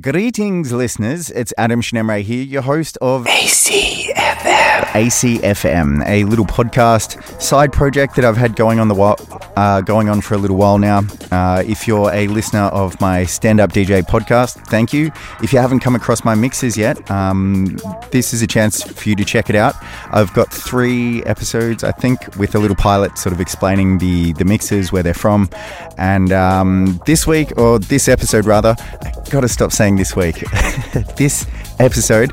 Greetings, listeners. It's Adam Schnemre here, your host of ACFM. ACFM, a little podcast side project that I've had going on the uh, going on for a little while now. Uh, if you're a listener of my stand up DJ podcast, thank you. If you haven't come across my mixes yet, um, this is a chance for you to check it out. I've got three episodes, I think, with a little pilot sort of explaining the the mixes, where they're from, and um, this week or this episode rather, got to stop saying this week. this episode.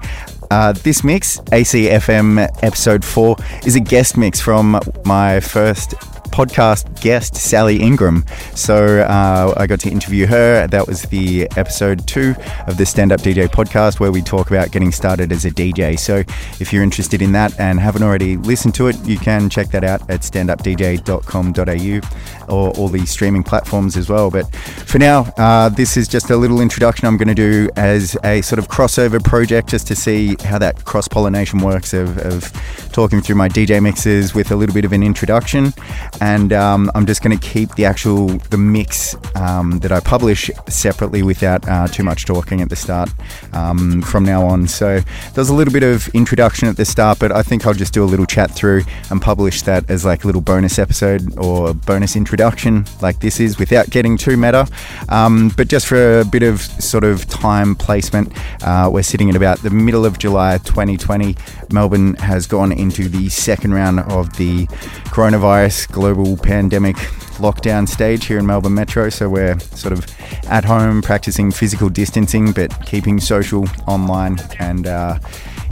Uh, this mix, ACFM episode 4, is a guest mix from my first podcast guest, Sally Ingram. So uh, I got to interview her. That was the episode two of the Stand Up DJ podcast where we talk about getting started as a DJ. So if you're interested in that and haven't already listened to it, you can check that out at standupdj.com.au or all the streaming platforms as well. But for now, uh, this is just a little introduction I'm going to do as a sort of crossover project just to see how that cross pollination works of, of talking through my DJ mixes with a little bit of an introduction and um, I'm just going to keep the actual the mix um, that I publish separately without uh, too much talking at the start um, from now on. So there's a little bit of introduction at the start, but I think I'll just do a little chat through and publish that as like a little bonus episode or bonus introduction, like this is, without getting too meta. Um, but just for a bit of sort of time placement, uh, we're sitting at about the middle of July 2020. Melbourne has gone into the second round of the coronavirus global pandemic lockdown stage here in Melbourne Metro. So we're sort of at home practicing physical distancing, but keeping social online and. Uh,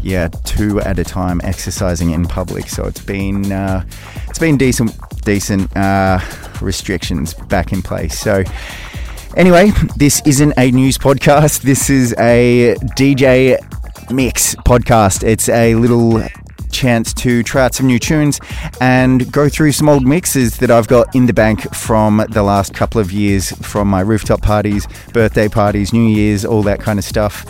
yeah, two at a time exercising in public. So it's been uh, it's been decent decent uh, restrictions back in place. So anyway, this isn't a news podcast. This is a DJ mix podcast. It's a little chance to try out some new tunes and go through some old mixes that I've got in the bank from the last couple of years from my rooftop parties, birthday parties, New Year's, all that kind of stuff.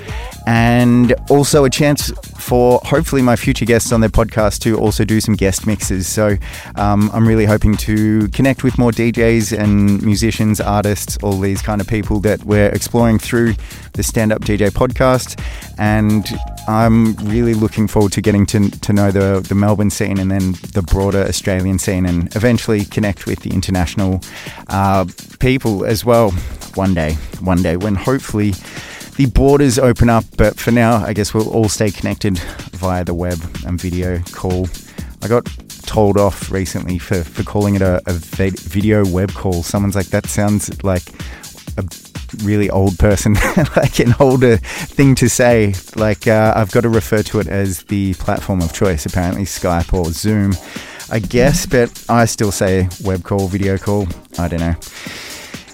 And also a chance for hopefully my future guests on their podcast to also do some guest mixes. So um, I'm really hoping to connect with more DJs and musicians, artists, all these kind of people that we're exploring through the Stand Up DJ podcast. And I'm really looking forward to getting to, to know the, the Melbourne scene and then the broader Australian scene and eventually connect with the international uh, people as well one day. One day when hopefully the borders open up. But for now, I guess we'll all stay connected via the web and video call. I got told off recently for, for calling it a, a video web call. Someone's like, that sounds like a really old person, like an older thing to say. Like, uh, I've got to refer to it as the platform of choice, apparently, Skype or Zoom, I guess, but I still say web call, video call. I don't know.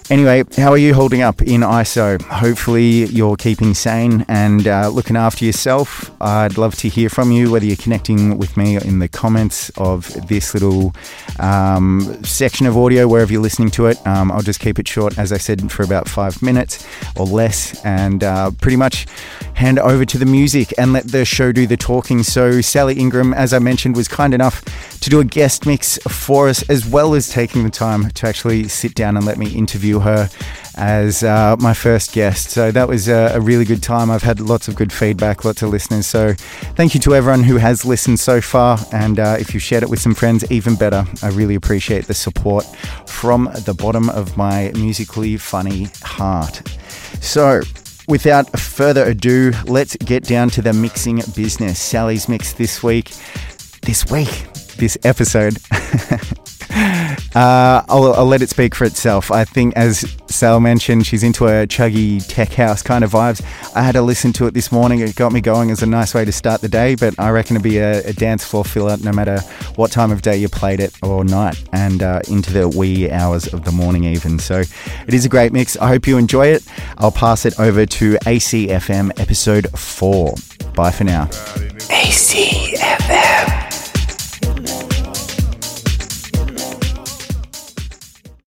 Anyway, how are you holding up in ISO? Hopefully, you're keeping sane and uh, looking after yourself. I'd love to hear from you, whether you're connecting with me in the comments of this little um, section of audio, wherever you're listening to it. Um, I'll just keep it short, as I said, for about five minutes or less, and uh, pretty much hand over to the music and let the show do the talking. So, Sally Ingram, as I mentioned, was kind enough to do a guest mix for us, as well as taking the time to actually sit down and let me interview her as uh, my first guest. So that was a, a, really good time. I've had lots of good feedback, lots of listeners. So thank you to everyone who has listened so far. And uh, if you've shared it with some friends, even better. I really appreciate the support from the bottom of my musically funny heart. So, without further ado, let's get down to the mixing business. Sally's mix this week. This week, this episode. Uh, I'll, I'll, let it speak for itself. I think, as Sal mentioned, she's into a chuggy tech house kind of vibes. I had to listen to it this morning. It got me going as a nice way to start the day, but I reckon it'd be a, a dance floor filler no matter what time of day you played it or night and uh, into the wee hours of the morning, even. So it is a great mix. I hope you enjoy it. I'll pass it over to ACFM episode 4. Bye for now. ACFM.